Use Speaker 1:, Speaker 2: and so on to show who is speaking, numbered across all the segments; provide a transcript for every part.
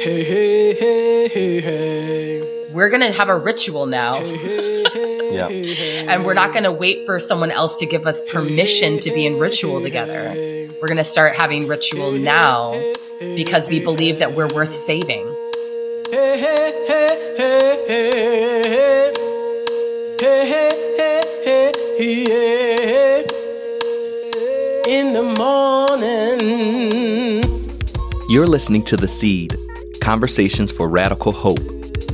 Speaker 1: Hey, hey, hey, hey, hey.
Speaker 2: We're going to have a ritual now.
Speaker 3: Yeah.
Speaker 2: And we're not going to wait for someone else to give us permission to be in ritual together. We're going to start having ritual now because we believe that we're worth saving.
Speaker 1: Hey, hey, hey, hey, hey, hey. Hey, hey, hey, hey, yeah. In the morning.
Speaker 3: You're listening to The Seed Conversations for Radical Hope,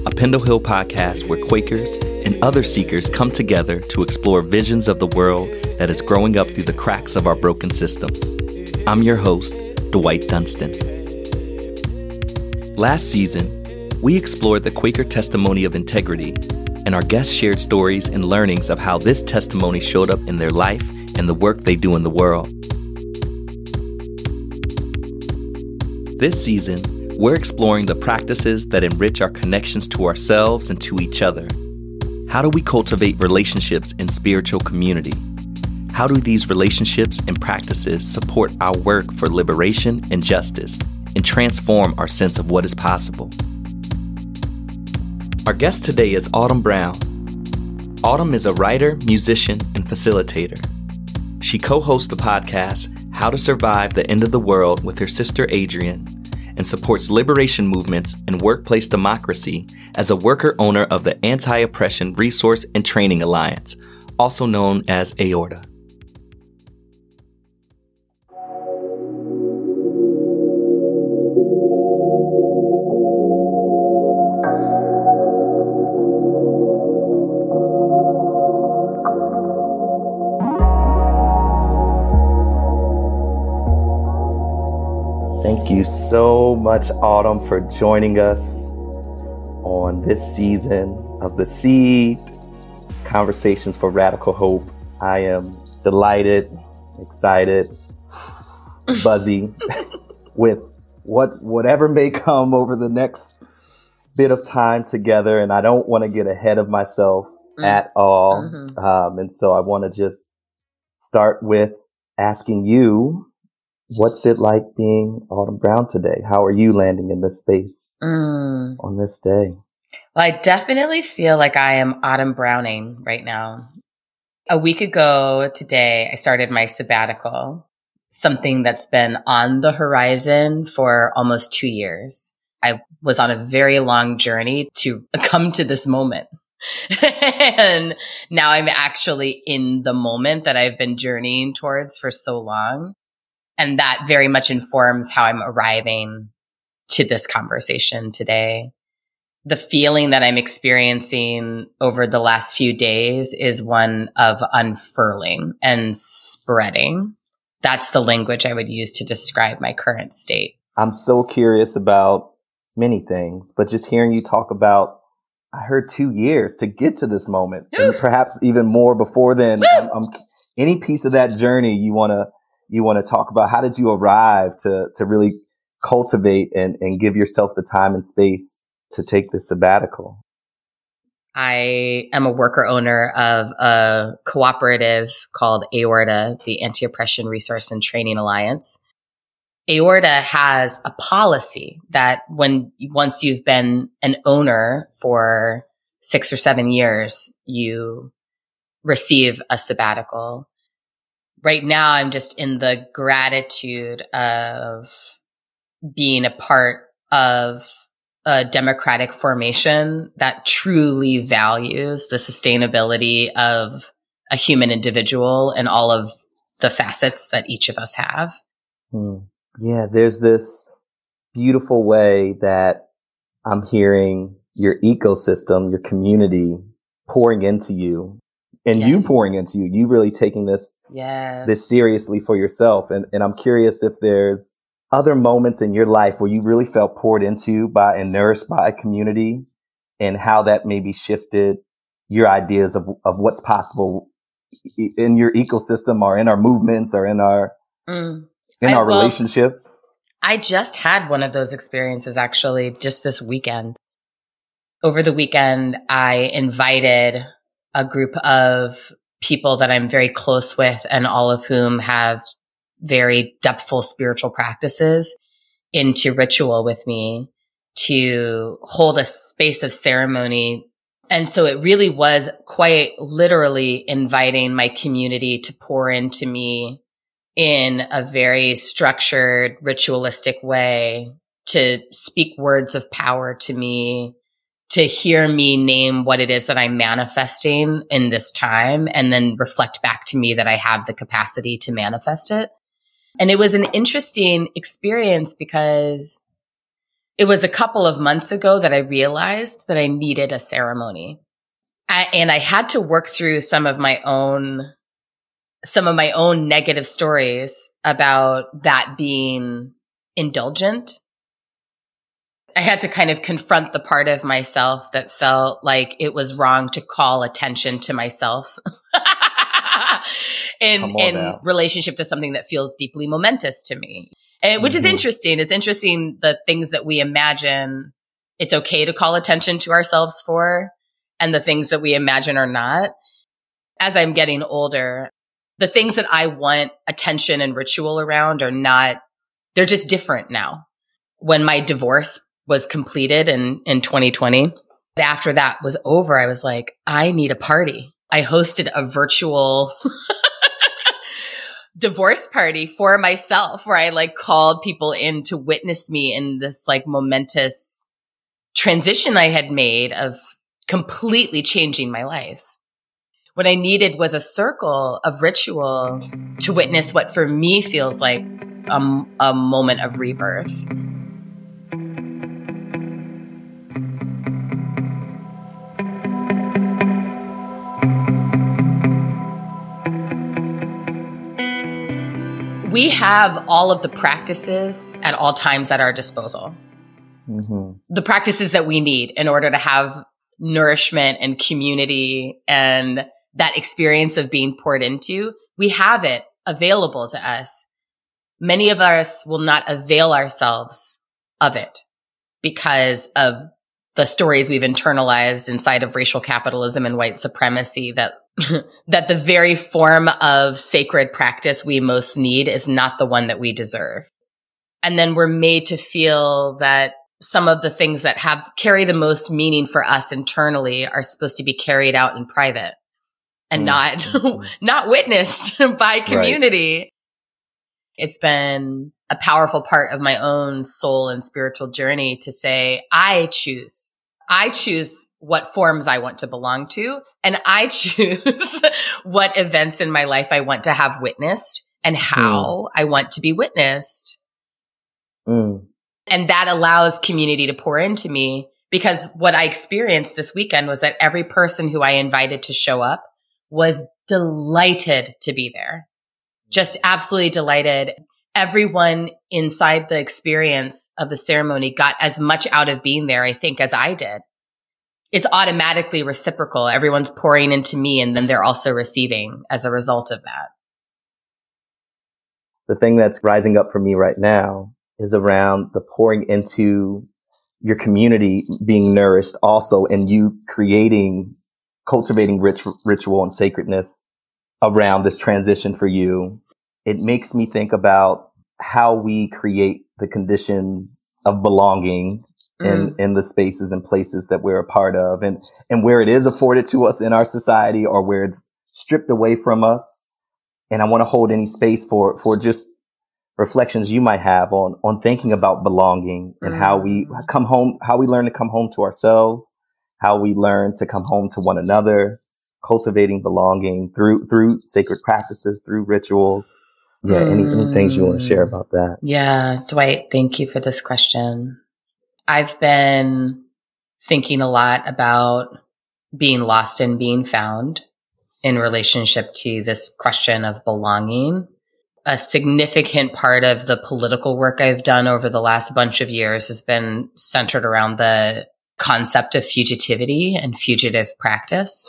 Speaker 3: a Pendle Hill podcast where Quakers and other seekers come together to explore visions of the world that is growing up through the cracks of our broken systems. I'm your host, Dwight Dunston. Last season, we explored the Quaker testimony of integrity, and our guests shared stories and learnings of how this testimony showed up in their life and the work they do in the world. This season, we're exploring the practices that enrich our connections to ourselves and to each other. How do we cultivate relationships in spiritual community? How do these relationships and practices support our work for liberation and justice and transform our sense of what is possible? Our guest today is Autumn Brown. Autumn is a writer, musician, and facilitator. She co hosts the podcast How to Survive the End of the World with her sister Adrienne and supports liberation movements and workplace democracy as a worker owner of the Anti Oppression Resource and Training Alliance, also known as AORTA. Thank you so much, Autumn, for joining us on this season of The Seed Conversations for Radical Hope. I am delighted, excited, buzzy with what whatever may come over the next bit of time together. And I don't want to get ahead of myself
Speaker 2: Mm.
Speaker 3: at all.
Speaker 2: Mhm.
Speaker 3: Um, and so I want to just start with asking you What's it like being Autumn Brown today? How are you landing in this space
Speaker 2: Mm.
Speaker 3: on this day?
Speaker 2: Well, I definitely feel like I am autumn browning right now. A week ago today, I started my sabbatical, something that's been on the horizon for almost two years. I was on a very long journey to come to this moment. and now I'm actually in the moment that I've been journeying towards for so long. And that very much informs how I'm arriving to this conversation today the feeling that I'm experiencing over the last few days is one of unfurling and spreading. That's the language I would use to describe my current state.
Speaker 3: I'm so curious about many things, but just hearing you talk about, I heard two years to get to this moment, and perhaps even more before then. I'm, I'm- any piece of that journey you want to you want to talk about? How did you arrive to to really cultivate and and give yourself the time and space to take this sabbatical?
Speaker 2: I am a worker owner of a cooperative called AORTA, the Anti Oppression Resource and Training Alliance. AORTA has a policy that when once you've been an owner for six or seven years, you receive a sabbatical. Right now, I'm just in the gratitude of being a part of a democratic formation that truly values the sustainability of a human individual and all of the facets that each of us have.
Speaker 3: Hmm. Yeah, there's this beautiful way that I'm hearing your ecosystem, your community pouring into you and you pouring into you. You really taking this
Speaker 2: Yes.
Speaker 3: this seriously for yourself. And and I'm curious if there's other moments in your life where you really felt poured into by and nourished by a community and how that maybe shifted your ideas of, of what's possible in your ecosystem or in our movements or in our
Speaker 2: Mm.
Speaker 3: in
Speaker 2: I-
Speaker 3: our
Speaker 2: well-
Speaker 3: relationships.
Speaker 2: I just had one of those experiences actually just this weekend. Over the weekend, I invited a group of people that I'm very close with and all of whom have very depthful spiritual practices into ritual with me to hold a space of ceremony. And so it really was quite literally inviting my community to pour into me in a very structured, ritualistic way, to speak words of power to me, to hear me name what it is that I'm manifesting in this time, and then reflect back to me that I have the capacity to manifest it. And it was an interesting experience because it was a couple of months ago that I realized that I needed a ceremony. I, and I had to work through some of my own some of my own negative stories about that being indulgent. I had to kind of confront the part of myself that felt like it was wrong to call attention to myself in in now. relationship to something that feels deeply momentous to me. And, which mm-hmm. is interesting. It's interesting the things that we imagine it's okay to call attention to ourselves for and the things that we imagine are not. As I'm getting older, the things that I want attention and ritual around are not, they're just different now. When my divorce was completed in, in 2020, after that was over, I was like, I need a party. I hosted a virtual divorce party for myself where I like called people in to witness me in this like momentous transition I had made of completely changing my life. What I needed was a circle of ritual to witness what for me feels like a, a moment of rebirth. We have all of the practices at all times at our disposal. Mm-hmm. The practices that we need in order to have nourishment and community and that experience of being poured into, we have it available to us. Many of us will not avail ourselves of it because of the stories we've internalized inside of racial capitalism and white supremacy that that the very form of sacred practice we most need is not the one that we deserve. And then we're made to feel that some of the things that have carry the most meaning for us internally are supposed to be carried out in private and mm. not mm-hmm. not witnessed by community. Right. It's been a powerful part of my own soul and spiritual journey to say I choose. I choose what forms I want to belong to and I choose what events in my life I want to have witnessed and how mm. I want to be witnessed. Mm. And that allows community to pour into me because what I experienced this weekend was that every person who I invited to show up was delighted to be there. Just absolutely delighted. Everyone inside the experience of the ceremony got as much out of being there, I think, as I did. It's automatically reciprocal. Everyone's pouring into me and then they're also receiving as a result of that.
Speaker 3: The thing that's rising up for me right now is around the pouring into your community being nourished also and you creating cultivating rich, ritual and sacredness around this transition for you, it makes me think about how we create the conditions of belonging mm. in, in the spaces and places that we're a part of and, and where it is afforded to us in our society or where it's stripped away from us. And I want to hold any space for, for just reflections you might have on, on thinking about belonging and mm. how we come home, how we learn to come home to ourselves how we learn to come home to one another, cultivating belonging through through sacred practices, through rituals. Yeah, mm. any, any things you want to share about that?
Speaker 2: Yeah, Dwight, thank you for this question. I've been thinking a lot about being lost and being found in relationship to this question of belonging. A significant part of the political work I've done over the last bunch of years has been centered around the concept of fugitivity and fugitive practice.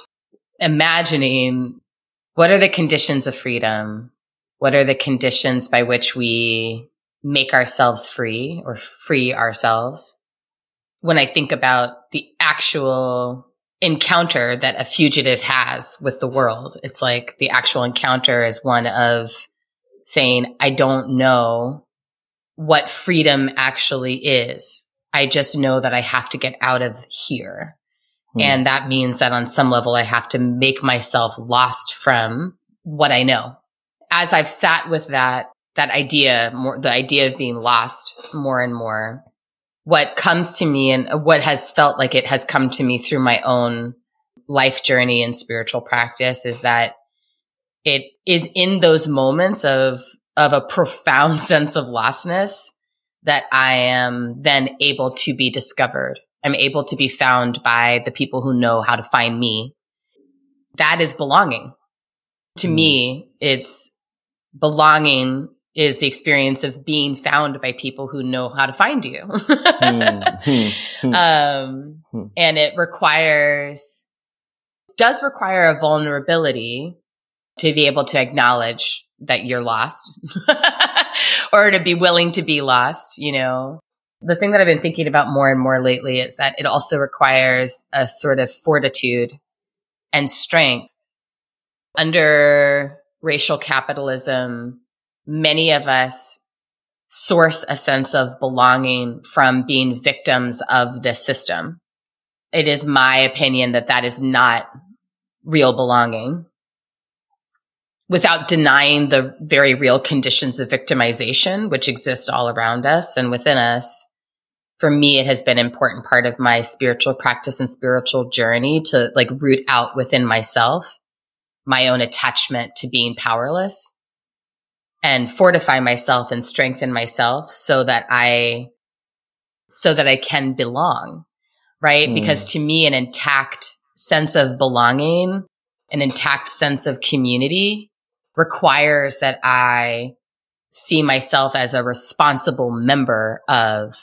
Speaker 2: Imagining what are the conditions of freedom? What are the conditions by which we make ourselves free or free ourselves? When I think about the actual encounter that a fugitive has with the world, it's like the actual encounter is one of saying, I don't know what freedom actually is. I just know that I have to get out of here.
Speaker 3: Hmm.
Speaker 2: And that means that on some level, I have to make myself lost from what I know. As I've sat with that, that idea, more, the idea of being lost more and more, what comes to me and what has felt like it has come to me through my own life journey and spiritual practice is that it is in those moments of, of a profound sense of lostness that I am then able to be discovered. I'm able to be found by the people who know how to find me. That is belonging. To
Speaker 3: Mm.
Speaker 2: me, it's belonging is the experience of being found by people who know how to find you.
Speaker 3: Hmm, hmm, hmm.
Speaker 2: um, and it requires, does require a vulnerability to be able to acknowledge that you're lost or to be willing to be lost, you know. The thing that I've been thinking about more and more lately is that it also requires a sort of fortitude and strength. Under racial capitalism, many of us source a sense of belonging from being victims of this system. It is my opinion that that is not real belonging without denying the very real conditions of victimization, which exist all around us and within us. For me, it has been an important part of my spiritual practice and spiritual journey to like root out within myself my own attachment to being powerless and fortify myself and strengthen myself so that I, so that I can belong, right?
Speaker 3: Mm.
Speaker 2: Because to me, an intact sense of belonging, an intact sense of community requires that I see myself as a responsible member of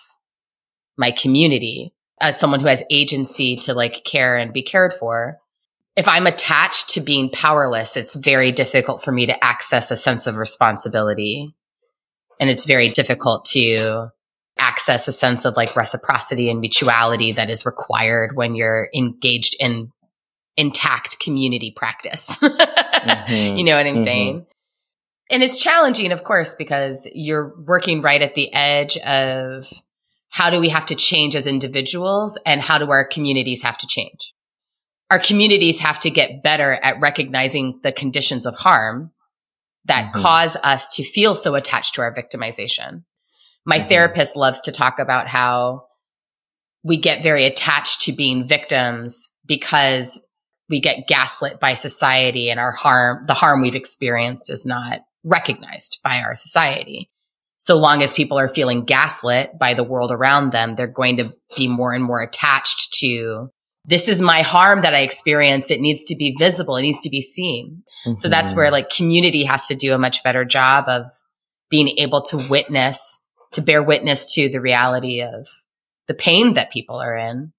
Speaker 2: my community, as someone who has agency to like care and be cared for if I'm attached to being powerless, it's very difficult for me to access a sense of responsibility. And it's very difficult to access a sense of like reciprocity and mutuality that is required when you're engaged in intact community practice.
Speaker 3: Mhm.
Speaker 2: You know what I'm
Speaker 3: Mhm.
Speaker 2: saying? And it's challenging, of course, because you're working right at the edge of how do we have to change as individuals and how do our communities have to change? Our communities have to get better at recognizing the conditions of harm that
Speaker 3: Mhm.
Speaker 2: cause us to feel so attached to our victimization. My
Speaker 3: Mhm.
Speaker 2: therapist loves to talk about how we get very attached to being victims because we get gaslit by society and our harm, the harm we've experienced is not recognized by our society. So long as people are feeling gaslit by the world around them, they're going to be more and more attached to this is my harm that I experienced. It needs to be visible. It needs to be seen. So that's
Speaker 3: Mhm.
Speaker 2: where like community has to do a much better job of being able to witness, to bear witness to the reality of the pain that people are in.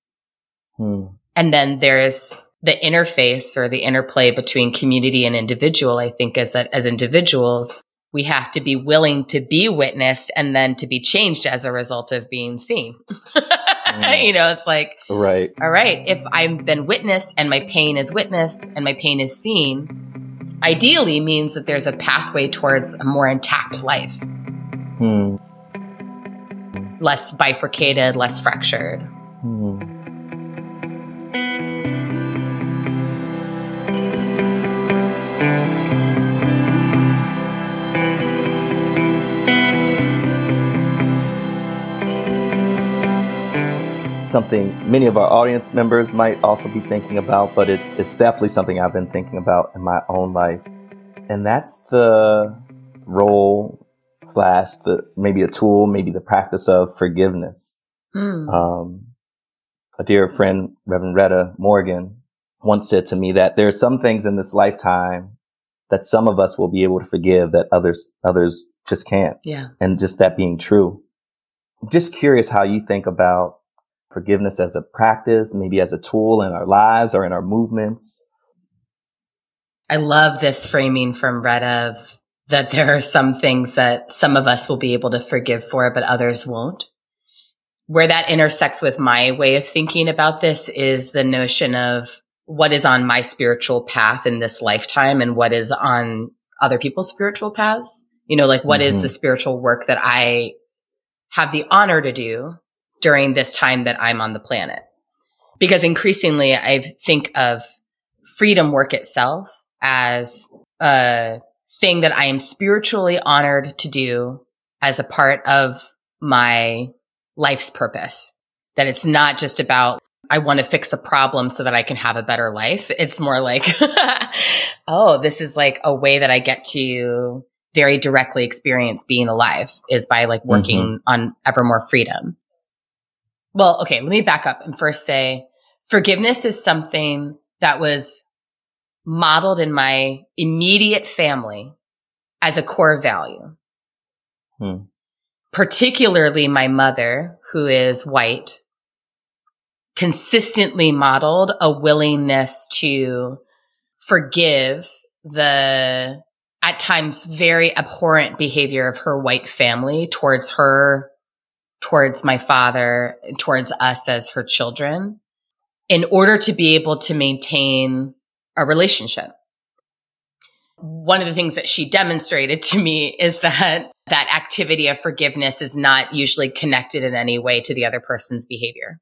Speaker 3: Hmm.
Speaker 2: And then there's the interface or the interplay between community and individual. I think is that as individuals, we have to be willing to be witnessed and then to be changed as a result of being seen. You know, it's like,
Speaker 3: Right.
Speaker 2: all right, if I've been witnessed and my pain is witnessed and my pain is seen, ideally means that there's a pathway towards a more intact life,
Speaker 3: Hmm.
Speaker 2: less bifurcated, less fractured.
Speaker 3: Something many of our audience members might also be thinking about, but it's it's definitely something I've been thinking about in my own life, and that's the role slash the maybe a tool, maybe the practice of forgiveness.
Speaker 2: Hmm.
Speaker 3: Um, a dear friend, Reverend Retta Morgan, once said to me that there are some things in this lifetime that some of us will be able to forgive that others others just can't,
Speaker 2: yeah.
Speaker 3: and just that being true. Just curious how you think about forgiveness as a practice, maybe as a tool in our lives or in our movements.
Speaker 2: I love this framing from Red of that there are some things that some of us will be able to forgive for, but others won't. Where that intersects with my way of thinking about this is the notion of what is on my spiritual path in this lifetime and what is on other people's spiritual paths. You know, like what is
Speaker 3: Mhm.
Speaker 2: the spiritual work that I have the honor to do during this time that I'm on the planet. Because increasingly I think of freedom work itself as a thing that I am spiritually honored to do as a part of my life's purpose. That it's not just about, I want to fix a problem so that I can have a better life. It's more like, oh, this is like a way that I get to very directly experience being alive is by like working mm-hmm. on ever more freedom. Well, okay, let me back up and first say forgiveness is something that was modeled in my immediate family as a core value. Hmm. Particularly my mother, who is white, consistently modeled a willingness to forgive the at times very abhorrent behavior of her white family towards her, towards my father, towards us as her children in order to be able to maintain a relationship. One of the things that she demonstrated to me is that that activity of forgiveness is not usually connected in any way to the other person's behavior.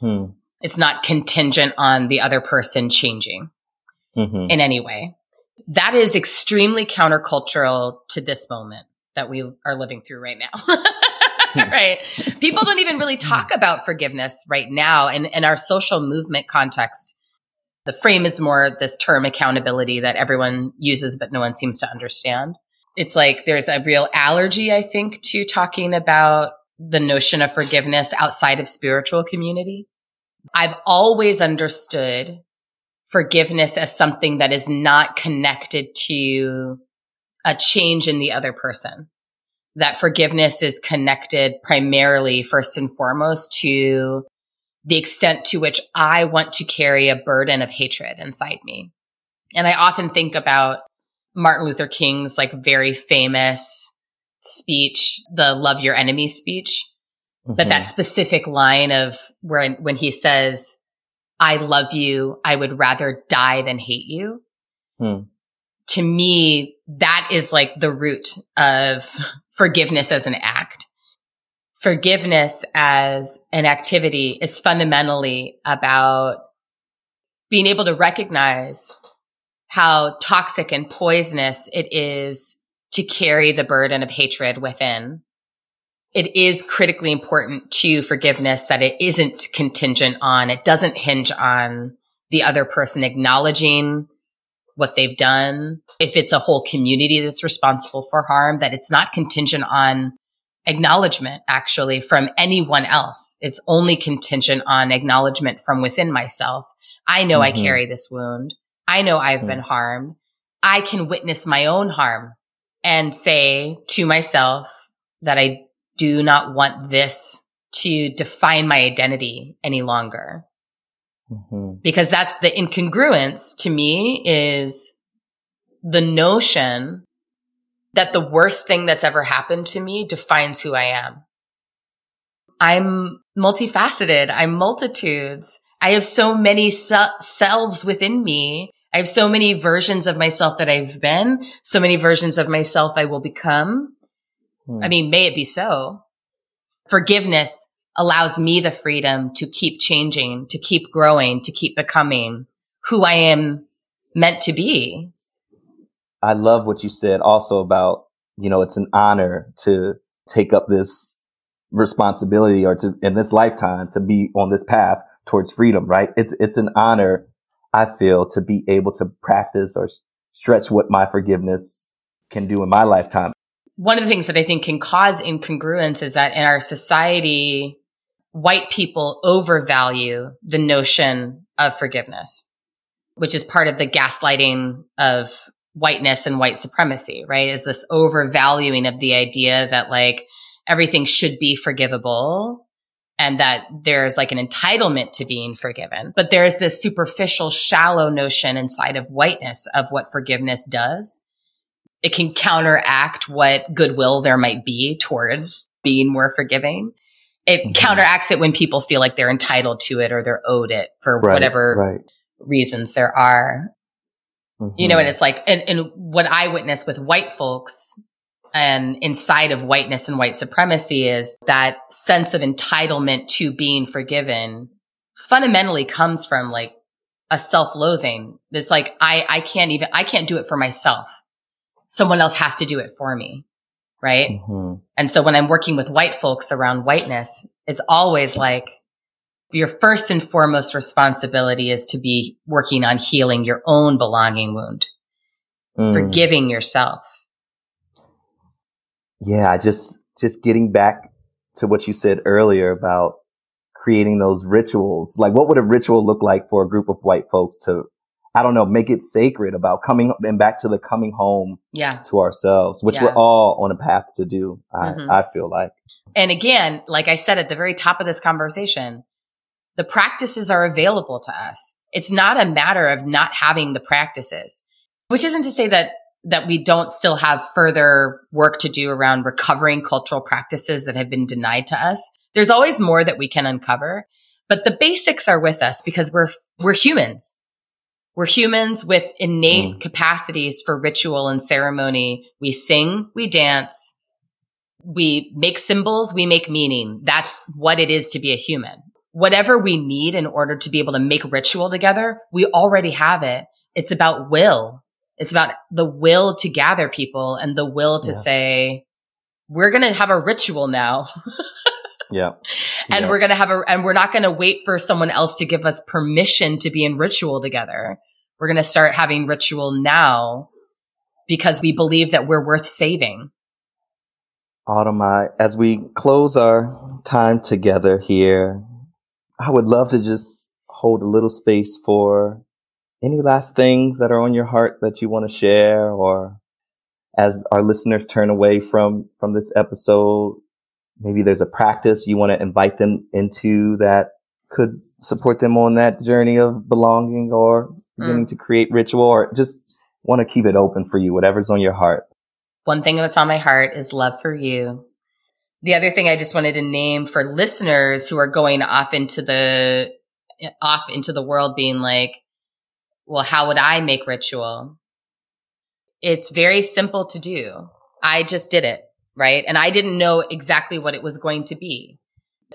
Speaker 2: Hmm. It's not contingent on the other person changing mm-hmm. in any way. That is extremely countercultural to this moment that we are living through right now. right? People don't even really talk mm. about forgiveness right now in, in our social movement context. The frame is more this term accountability that everyone uses, but no one seems to understand. It's like there's a real allergy, I think, to talking about the notion of forgiveness outside of spiritual community. I've always understood forgiveness as something that is not connected to a change in the other person. That forgiveness is connected primarily, first and foremost, to the extent to which I want to carry a burden of hatred inside me. And I often think about Martin Luther King's like very famous speech, the love your enemy speech. Mm-hmm. But that specific line of where when he says, I love you. I would rather die than hate you. Hmm. To me, that is like the root of forgiveness as an act. Forgiveness as an activity is fundamentally about being able to recognize how toxic and poisonous it is to carry the burden of hatred within it is critically important to forgiveness that it isn't contingent on, it doesn't hinge on the other person acknowledging what they've done. If it's a whole community that's responsible for harm, that it's not contingent on acknowledgement actually from anyone else. It's only contingent on acknowledgement from within myself. I know mm-hmm. I carry this wound. I know I've mm-hmm. been harmed. I can witness my own harm and say to myself that I do not want this to define my identity any longer. Mm-hmm. Because that's the incongruence to me is the notion that the worst thing that's ever happened to me defines who I am. I'm multifaceted. I'm multitudes. I have so many se- selves within me. I have so many versions of myself that I've been, so many versions of myself I will become. Hmm. I mean, may it be so. Forgiveness allows me the freedom to keep changing, to keep growing, to keep becoming who I am meant to be.
Speaker 3: I love what you said also about, you know, it's an honor to take up this responsibility or to, in this lifetime, to be on this path towards freedom, right? It's, it's an honor, I feel, to be able to practice or stretch what my forgiveness can do in my lifetime
Speaker 2: one of the things that I think can cause incongruence is that in our society, white people overvalue the notion of forgiveness, which is part of the gaslighting of whiteness and white supremacy, right? Is this overvaluing of the idea that like everything should be forgivable and that there's like an entitlement to being forgiven. But there's this superficial, shallow notion inside of whiteness of what forgiveness does it can counteract what goodwill there might be towards being more forgiving. It mm-hmm. counteracts it when people feel like they're entitled to it or they're owed it for right, whatever right. reasons there are. Mm-hmm. You know, and it's like, and, and what I witness with white folks and inside of whiteness and white supremacy is that sense of entitlement to being forgiven fundamentally comes from like a self-loathing. It's like I I can't even I can't do it for myself. Someone else has to do it for me. Right?
Speaker 3: Mm-hmm.
Speaker 2: And so when I'm working with white folks around whiteness, it's always like your first and foremost responsibility is to be working on healing your own belonging wound,
Speaker 3: Mm.
Speaker 2: forgiving yourself.
Speaker 3: Yeah, just just getting back to what you said earlier about creating those rituals. Like what would a ritual look like for a group of white folks to I don't know, make it sacred about coming and back to the coming home
Speaker 2: Yeah.
Speaker 3: to ourselves, which
Speaker 2: Yeah.
Speaker 3: we're all on a path to do. I,
Speaker 2: Mhm.
Speaker 3: I feel like.
Speaker 2: And again, like I said at the very top of this conversation, the practices are available to us. It's not a matter of not having the practices, which isn't to say that that we don't still have further work to do around recovering cultural practices that have been denied to us. There's always more that we can uncover, but the basics are with us because we're we're humans. We're humans with innate
Speaker 3: Mm.
Speaker 2: capacities for ritual and ceremony. We sing, we dance, we make symbols, we make meaning. That's what it is to be a human. Whatever we need in order to be able to make ritual together, we already have it. It's about will. It's about the will to gather people and the will to
Speaker 3: Yes.
Speaker 2: say, we're going to have a ritual now
Speaker 3: Yeah.
Speaker 2: and
Speaker 3: Yeah.
Speaker 2: we're going to have a, and we're not going to wait for someone else to give us permission to be in ritual together. We're going to start having ritual now because we believe that we're worth saving.
Speaker 3: Autumn, I, as we close our time together here, I would love to just hold a little space for any last things that are on your heart that you want to share or as our listeners turn away from, from this episode, maybe there's a practice you want to invite them into that could support them on that journey of belonging or mm. beginning to create ritual or just want to keep it open for you, whatever's on your heart.
Speaker 2: One thing that's on my heart is love for you. The other thing I just wanted to name for listeners who are going off into the off into the world being like, well, how would I make ritual? It's very simple to do. I just did it, right? And I didn't know exactly what it was going to be.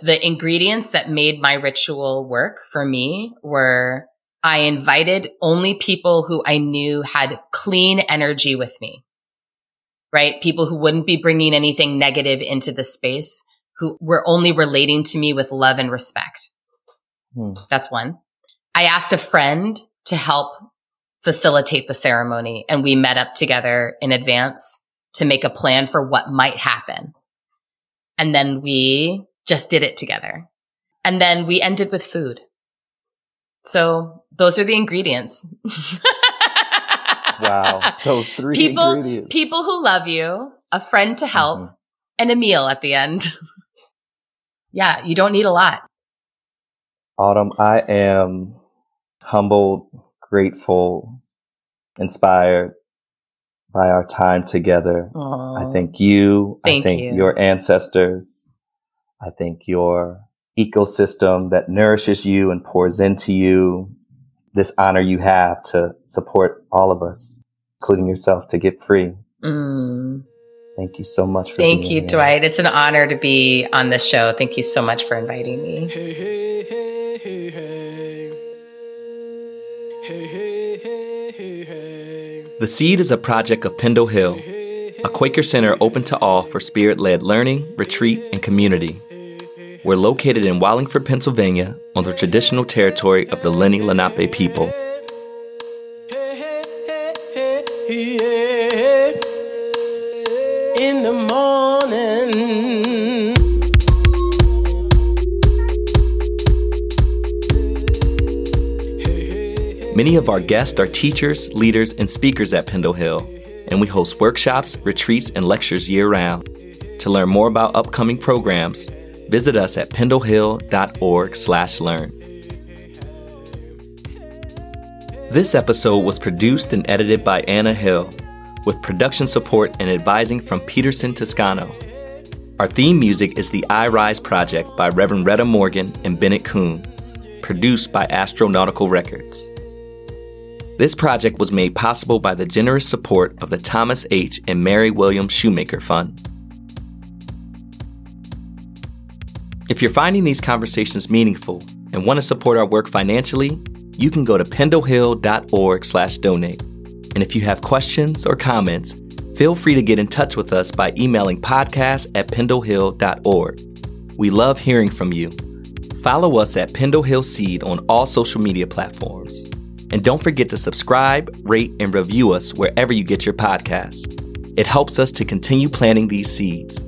Speaker 2: The ingredients that made my ritual work for me were I invited only people who I knew had clean energy with me right? People who wouldn't be bringing anything negative into the space, who were only relating to me with love and respect.
Speaker 3: Hmm.
Speaker 2: That's one. I asked a friend to help facilitate the ceremony, and we met up together in advance to make a plan for what might happen. And then we just did it together. And then we ended with food. So those are the ingredients.
Speaker 3: Wow. Those three
Speaker 2: people
Speaker 3: ingredients.
Speaker 2: people who love you, a friend to help,
Speaker 3: Mhm.
Speaker 2: and a meal at the end. yeah, you don't need a lot.
Speaker 3: Autumn, I am humbled, grateful, inspired by our time together. I thank you.
Speaker 2: Thank
Speaker 3: I thank
Speaker 2: you.
Speaker 3: your ancestors. I thank your ecosystem that nourishes you and pours into you. This honor you have to support all of us, including yourself, to get free.
Speaker 2: Mm.
Speaker 3: Thank you so much for
Speaker 2: Thank
Speaker 3: being
Speaker 2: you,
Speaker 3: here.
Speaker 2: Dwight. It's an honor to be on this show. Thank you so much for inviting me.
Speaker 1: Hey, hey, hey,
Speaker 4: The Seed is a project of Pendle Hill, a Quaker center open to all for spirit led learning, retreat, and community. We're located in Wallingford, Pennsylvania, on the traditional territory of the Lenni Lenape people. Many of our guests are teachers, leaders, and speakers at Pendle Hill, and we host workshops, retreats, and lectures year round. To learn more about upcoming programs, visit us at pendlehill.org/learn. This episode was produced and edited by Anna Hill, with production support and advising from Peterson Toscano. Our theme music is the I Rise Project by Reverend Retta Morgan and Bennett Kuhn, produced by Astronautical Records.
Speaker 3: This project was made possible by the generous support of the Thomas H. and Mary Williams Shoemaker Fund. If you're finding these conversations meaningful and want to support our work financially, you can go to pendlehill.org/donate. And if you have questions or comments, feel free to get in touch with us by emailing podcast at pendlehill.org. We love hearing from you. Follow us at Pendle Hill Seed on all social media platforms. And don't forget to subscribe, rate, and review us wherever you get your podcasts. It helps us to continue planting these seeds.